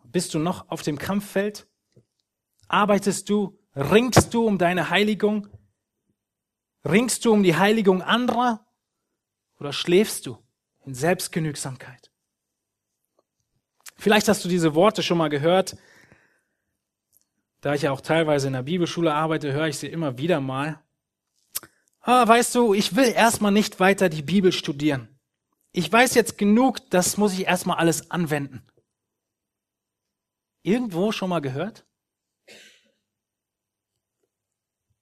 Bist du noch auf dem Kampffeld? Arbeitest du? Ringst du um deine Heiligung? Ringst du um die Heiligung anderer? Oder schläfst du in Selbstgenügsamkeit? Vielleicht hast du diese Worte schon mal gehört. Da ich ja auch teilweise in der Bibelschule arbeite, höre ich sie immer wieder mal. Ah, weißt du, ich will erstmal nicht weiter die Bibel studieren. Ich weiß jetzt genug, das muss ich erstmal alles anwenden. Irgendwo schon mal gehört?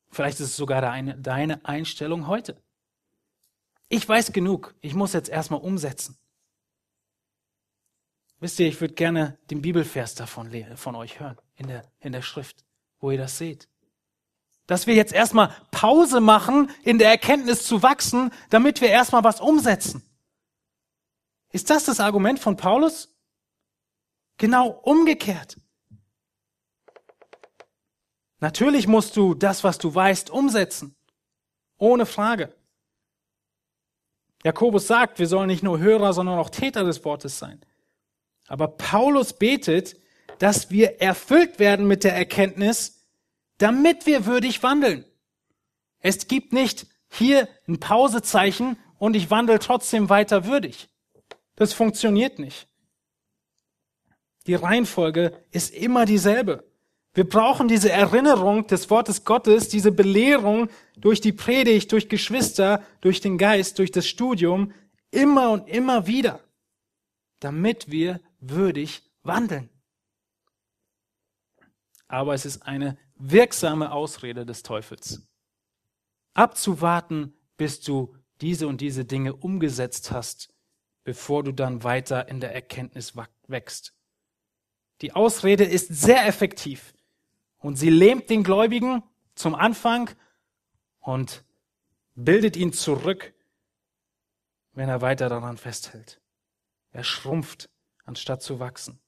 Vielleicht ist es sogar deine Einstellung heute. Ich weiß genug, ich muss jetzt erstmal umsetzen. Wisst ihr, ich würde gerne den Bibelvers davon von euch hören, in der, in der Schrift, wo ihr das seht. Dass wir jetzt erstmal Pause machen, in der Erkenntnis zu wachsen, damit wir erstmal was umsetzen. Ist das das Argument von Paulus? Genau umgekehrt. Natürlich musst du das, was du weißt, umsetzen. Ohne Frage. Jakobus sagt, wir sollen nicht nur Hörer, sondern auch Täter des Wortes sein. Aber Paulus betet, dass wir erfüllt werden mit der Erkenntnis, damit wir würdig wandeln. Es gibt nicht hier ein Pausezeichen und ich wandle trotzdem weiter würdig. Das funktioniert nicht. Die Reihenfolge ist immer dieselbe. Wir brauchen diese Erinnerung des Wortes Gottes, diese Belehrung durch die Predigt, durch Geschwister, durch den Geist, durch das Studium, immer und immer wieder, damit wir würdig wandeln. Aber es ist eine wirksame Ausrede des Teufels. Abzuwarten, bis du diese und diese Dinge umgesetzt hast, bevor du dann weiter in der Erkenntnis wächst. Die Ausrede ist sehr effektiv und sie lähmt den Gläubigen zum Anfang und bildet ihn zurück, wenn er weiter daran festhält. Er schrumpft, anstatt zu wachsen.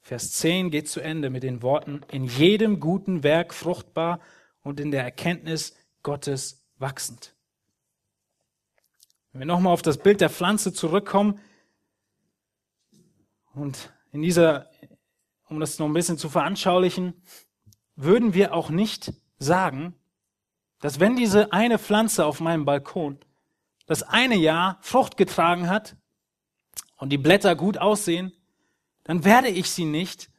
Vers 10 geht zu Ende mit den Worten, in jedem guten Werk fruchtbar und in der Erkenntnis Gottes wachsend. Wenn wir nochmal auf das Bild der Pflanze zurückkommen und in dieser, um das noch ein bisschen zu veranschaulichen, würden wir auch nicht sagen, dass wenn diese eine Pflanze auf meinem Balkon das eine Jahr Frucht getragen hat und die Blätter gut aussehen, dann werde ich sie nicht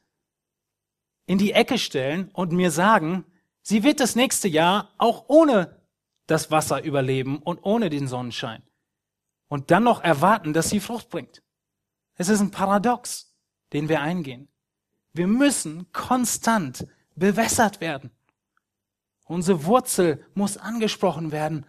in die Ecke stellen und mir sagen, sie wird das nächste Jahr auch ohne das Wasser überleben und ohne den Sonnenschein. Und dann noch erwarten, dass sie Frucht bringt. Es ist ein Paradox, den wir eingehen. Wir müssen konstant bewässert werden. Unsere Wurzel muss angesprochen werden.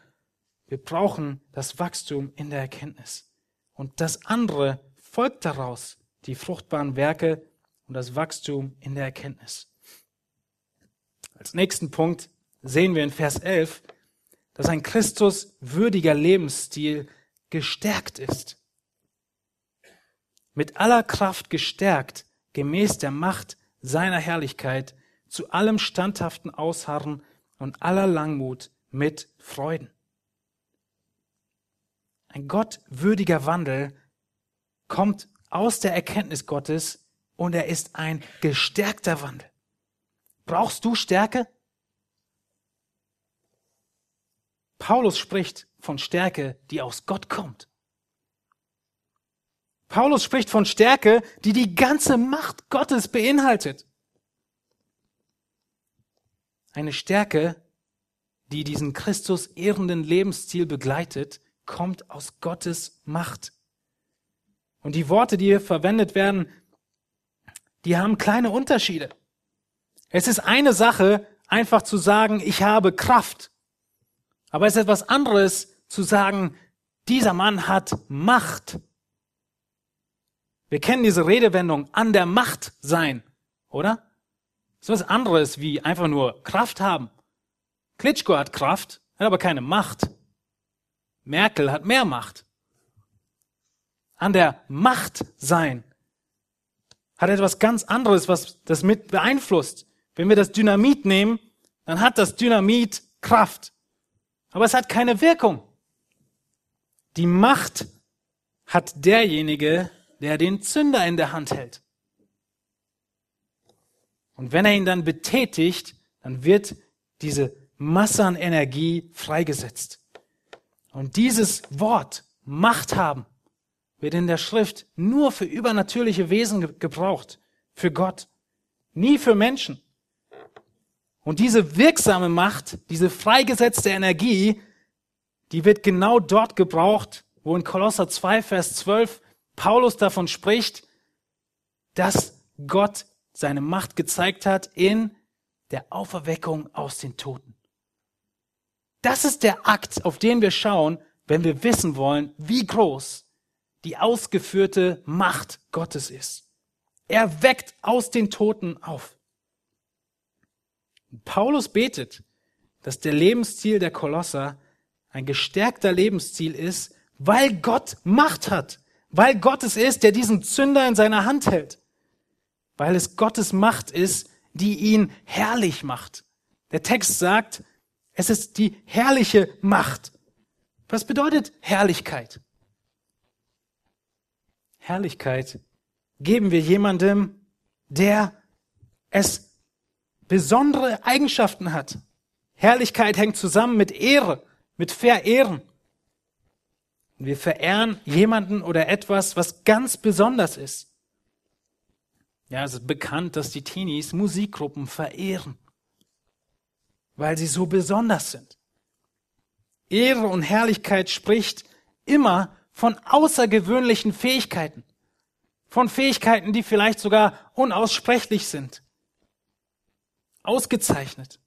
Wir brauchen das Wachstum in der Erkenntnis. Und das andere folgt daraus die fruchtbaren Werke und das Wachstum in der Erkenntnis. Als nächsten Punkt sehen wir in Vers 11, dass ein Christus würdiger Lebensstil gestärkt ist. Mit aller Kraft gestärkt, gemäß der Macht seiner Herrlichkeit, zu allem standhaften Ausharren und aller Langmut mit Freuden. Ein gottwürdiger Wandel kommt aus der Erkenntnis Gottes und er ist ein gestärkter Wandel. Brauchst du Stärke? Paulus spricht von Stärke, die aus Gott kommt. Paulus spricht von Stärke, die die ganze Macht Gottes beinhaltet. Eine Stärke, die diesen Christus ehrenden Lebensstil begleitet, kommt aus Gottes Macht. Und die Worte, die hier verwendet werden, die haben kleine Unterschiede. Es ist eine Sache, einfach zu sagen, ich habe Kraft. Aber es ist etwas anderes zu sagen, dieser Mann hat Macht. Wir kennen diese Redewendung an der Macht sein, oder? Das ist was anderes wie einfach nur Kraft haben. Klitschko hat Kraft, hat aber keine Macht. Merkel hat mehr Macht an der Macht sein, hat etwas ganz anderes, was das mit beeinflusst. Wenn wir das Dynamit nehmen, dann hat das Dynamit Kraft. Aber es hat keine Wirkung. Die Macht hat derjenige, der den Zünder in der Hand hält. Und wenn er ihn dann betätigt, dann wird diese Masse an Energie freigesetzt. Und dieses Wort Macht haben wird in der Schrift nur für übernatürliche Wesen gebraucht, für Gott, nie für Menschen. Und diese wirksame Macht, diese freigesetzte Energie, die wird genau dort gebraucht, wo in Kolosser 2, Vers 12 Paulus davon spricht, dass Gott seine Macht gezeigt hat in der Auferweckung aus den Toten. Das ist der Akt, auf den wir schauen, wenn wir wissen wollen, wie groß die ausgeführte Macht Gottes ist. Er weckt aus den Toten auf. Paulus betet, dass der Lebensstil der Kolosser ein gestärkter Lebensstil ist, weil Gott Macht hat, weil Gott es ist, der diesen Zünder in seiner Hand hält, weil es Gottes Macht ist, die ihn herrlich macht. Der Text sagt, es ist die herrliche Macht. Was bedeutet Herrlichkeit? Herrlichkeit geben wir jemandem, der es besondere Eigenschaften hat. Herrlichkeit hängt zusammen mit Ehre, mit Verehren. Wir verehren jemanden oder etwas, was ganz besonders ist. Ja, es ist bekannt, dass die Teenies Musikgruppen verehren, weil sie so besonders sind. Ehre und Herrlichkeit spricht immer von außergewöhnlichen Fähigkeiten, von Fähigkeiten, die vielleicht sogar unaussprechlich sind. Ausgezeichnet.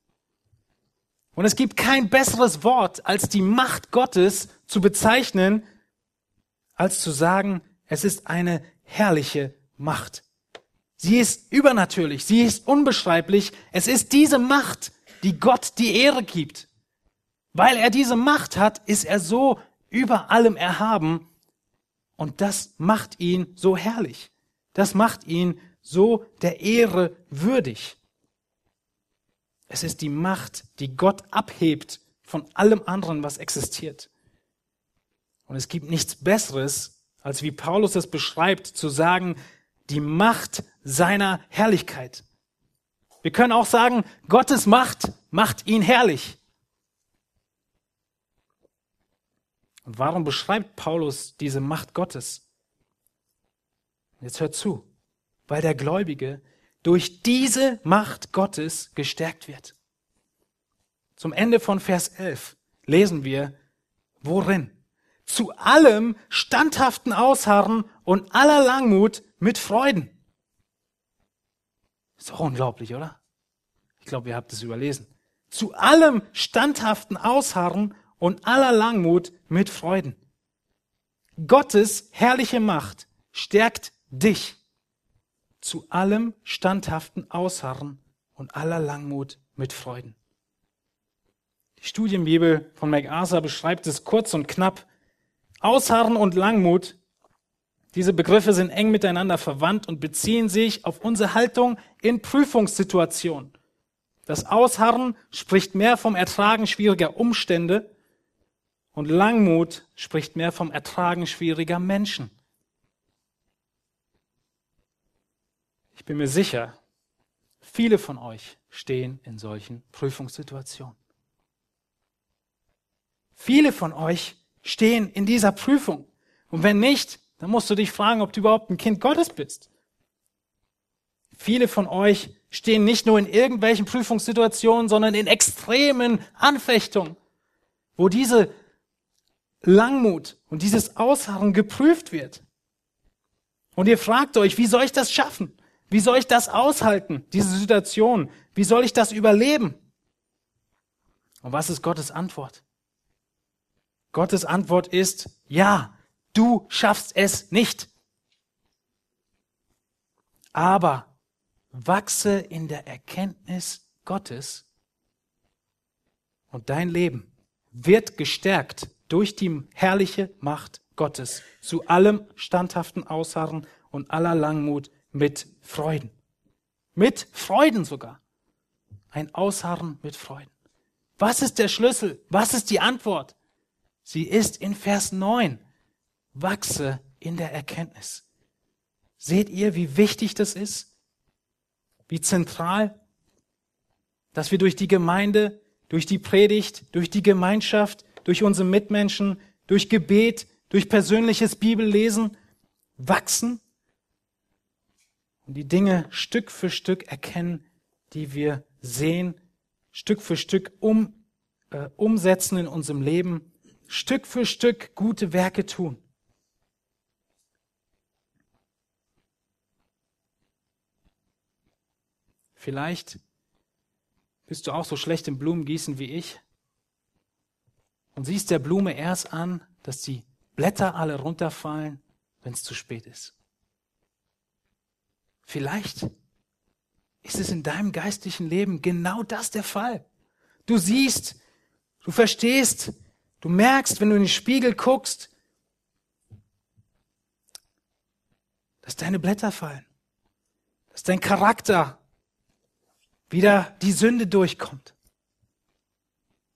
Und es gibt kein besseres Wort, als die Macht Gottes zu bezeichnen, als zu sagen, es ist eine herrliche Macht. Sie ist übernatürlich, sie ist unbeschreiblich. Es ist diese Macht, die Gott die Ehre gibt. Weil er diese Macht hat, ist er so über allem erhaben und das macht ihn so herrlich. Das macht ihn so der Ehre würdig. Es ist die Macht, die Gott abhebt von allem anderen, was existiert. Und es gibt nichts Besseres, als wie Paulus es beschreibt, zu sagen, die Macht seiner Herrlichkeit. Wir können auch sagen, Gottes Macht macht ihn herrlich. Und warum beschreibt Paulus diese Macht Gottes? Jetzt hört zu, weil der Gläubige durch diese Macht Gottes gestärkt wird. Zum Ende von Vers 11 lesen wir, worin? Zu allem standhaften Ausharren und aller Langmut mit Freuden. Ist doch unglaublich, oder? Ich glaube, ihr habt es überlesen. Zu allem standhaften Ausharren und aller Langmut mit Freuden. Gottes herrliche Macht stärkt dich zu allem standhaften Ausharren und aller Langmut mit Freuden. Die Studienbibel von MacArthur beschreibt es kurz und knapp. Ausharren und Langmut, diese Begriffe sind eng miteinander verwandt und beziehen sich auf unsere Haltung in Prüfungssituationen. Das Ausharren spricht mehr vom Ertragen schwieriger Umstände und Langmut spricht mehr vom Ertragen schwieriger Menschen. Ich bin mir sicher, viele von euch stehen in solchen Prüfungssituationen. Viele von euch stehen in dieser Prüfung. Und wenn nicht, dann musst du dich fragen, ob du überhaupt ein Kind Gottes bist. Viele von euch stehen nicht nur in irgendwelchen Prüfungssituationen, sondern in extremen Anfechtungen, wo diese Langmut und dieses Ausharren geprüft wird. Und ihr fragt euch, wie soll ich das schaffen? Wie soll ich das aushalten, diese Situation? Wie soll ich das überleben? Und was ist Gottes Antwort? Gottes Antwort ist, ja, du schaffst es nicht. Aber wachse in der Erkenntnis Gottes und dein Leben wird gestärkt durch die herrliche Macht Gottes zu allem standhaften Ausharren und aller Langmut mit Freuden. Mit Freuden sogar. Ein Ausharren mit Freuden. Was ist der Schlüssel? Was ist die Antwort? Sie ist in Vers 9. Wachse in der Erkenntnis. Seht ihr, wie wichtig das ist? Wie zentral? Dass wir durch die Gemeinde, durch die Predigt, durch die Gemeinschaft, durch unsere Mitmenschen, durch Gebet, durch persönliches Bibellesen wachsen und die Dinge Stück für Stück erkennen, die wir sehen, Stück für Stück um, äh, umsetzen in unserem Leben, Stück für Stück gute Werke tun. Vielleicht bist du auch so schlecht im Blumengießen wie ich und siehst der Blume erst an, dass die Blätter alle runterfallen, wenn es zu spät ist. Vielleicht ist es in deinem geistlichen Leben genau das der Fall. Du siehst, du verstehst, du merkst, wenn du in den Spiegel guckst, dass deine Blätter fallen, dass dein Charakter wieder die Sünde durchkommt.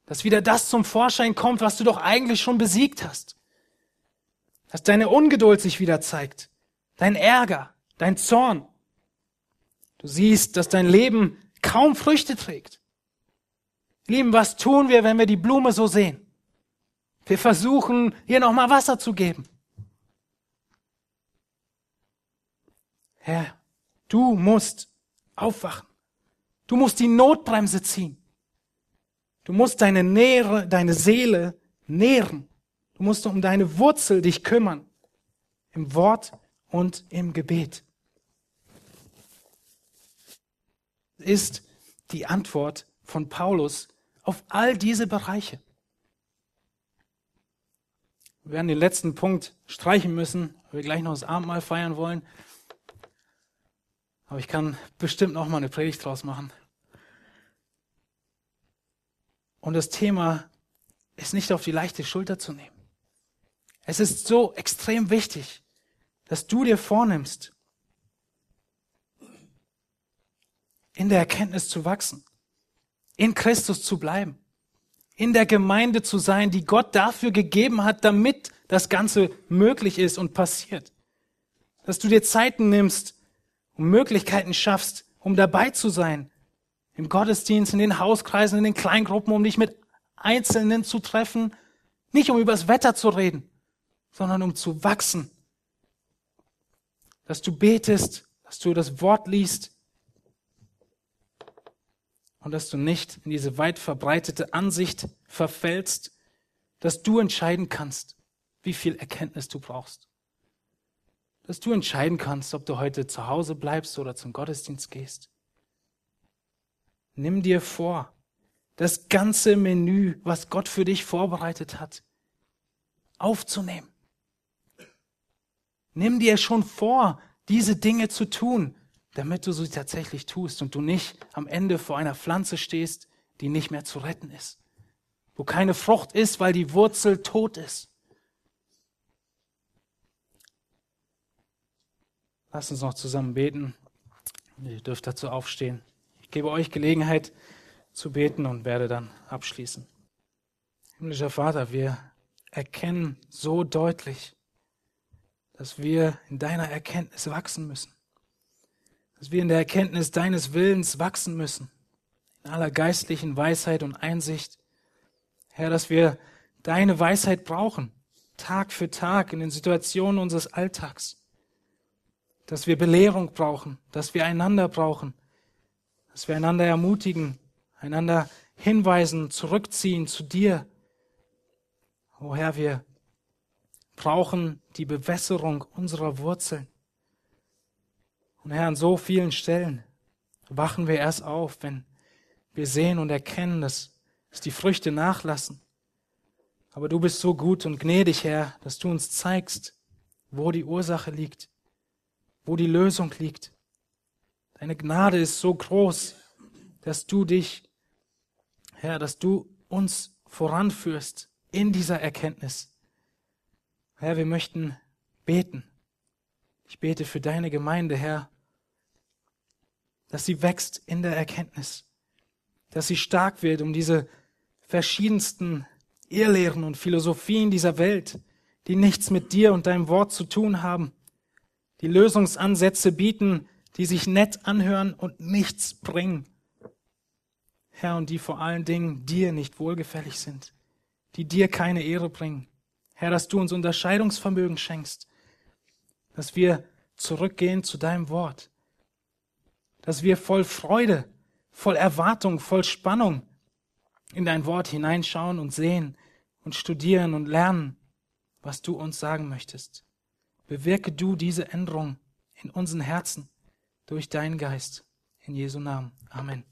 Dass wieder das zum Vorschein kommt, was du doch eigentlich schon besiegt hast. Dass deine Ungeduld sich wieder zeigt, dein Ärger, dein Zorn. Du siehst, dass dein Leben kaum Früchte trägt. Lieben, was tun wir, wenn wir die Blume so sehen? Wir versuchen, ihr nochmal Wasser zu geben. Herr, du musst aufwachen. Du musst die Notbremse ziehen. Du musst deine Nähre, deine Seele nähren. Du musst um deine Wurzel dich kümmern. Im Wort und im Gebet. Ist die Antwort von Paulus auf all diese Bereiche. Wir werden den letzten Punkt streichen müssen, weil wir gleich noch das Abendmahl feiern wollen. Aber ich kann bestimmt noch mal eine Predigt draus machen. Und das Thema ist nicht auf die leichte Schulter zu nehmen. Es ist so extrem wichtig, dass du dir vornimmst, in der Erkenntnis zu wachsen, in Christus zu bleiben, in der Gemeinde zu sein, die Gott dafür gegeben hat, damit das Ganze möglich ist und passiert. Dass du dir Zeiten nimmst und Möglichkeiten schaffst, um dabei zu sein, im Gottesdienst, in den Hauskreisen, in den Kleingruppen, um dich mit Einzelnen zu treffen, nicht um übers Wetter zu reden, sondern um zu wachsen. Dass du betest, dass du das Wort liest und dass du nicht in diese weit verbreitete Ansicht verfällst, dass du entscheiden kannst, wie viel Erkenntnis du brauchst. Dass du entscheiden kannst, ob du heute zu Hause bleibst oder zum Gottesdienst gehst. Nimm dir vor, das ganze Menü, was Gott für dich vorbereitet hat, aufzunehmen. Nimm dir schon vor, diese Dinge zu tun, damit du sie tatsächlich tust und du nicht am Ende vor einer Pflanze stehst, die nicht mehr zu retten ist, wo keine Frucht ist, weil die Wurzel tot ist. Lass uns noch zusammen beten. Ihr dürft dazu aufstehen. Ich gebe euch Gelegenheit zu beten und werde dann abschließen. Himmlischer Vater, wir erkennen so deutlich, dass wir in deiner Erkenntnis wachsen müssen. Dass wir in der Erkenntnis deines Willens wachsen müssen. In aller geistlichen Weisheit und Einsicht. Herr, dass wir deine Weisheit brauchen. Tag für Tag in den Situationen unseres Alltags. Dass wir Belehrung brauchen. Dass wir einander brauchen dass wir einander ermutigen, einander hinweisen, zurückziehen zu dir. O oh Herr, wir brauchen die Bewässerung unserer Wurzeln. Und Herr, an so vielen Stellen wachen wir erst auf, wenn wir sehen und erkennen, dass, dass die Früchte nachlassen. Aber du bist so gut und gnädig, Herr, dass du uns zeigst, wo die Ursache liegt, wo die Lösung liegt. Deine Gnade ist so groß, dass du dich, Herr, dass du uns voranführst in dieser Erkenntnis. Herr, wir möchten beten. Ich bete für deine Gemeinde, Herr, dass sie wächst in der Erkenntnis, dass sie stark wird, um diese verschiedensten Irrlehren und Philosophien dieser Welt, die nichts mit dir und deinem Wort zu tun haben, die Lösungsansätze bieten, die sich nett anhören und nichts bringen. Herr, und die vor allen Dingen dir nicht wohlgefällig sind, die dir keine Ehre bringen. Herr, dass du uns Unterscheidungsvermögen schenkst, dass wir zurückgehen zu deinem Wort, dass wir voll Freude, voll Erwartung, voll Spannung in dein Wort hineinschauen und sehen und studieren und lernen, was du uns sagen möchtest. Bewirke du diese Änderung in unseren Herzen durch deinen Geist. In Jesu Namen. Amen.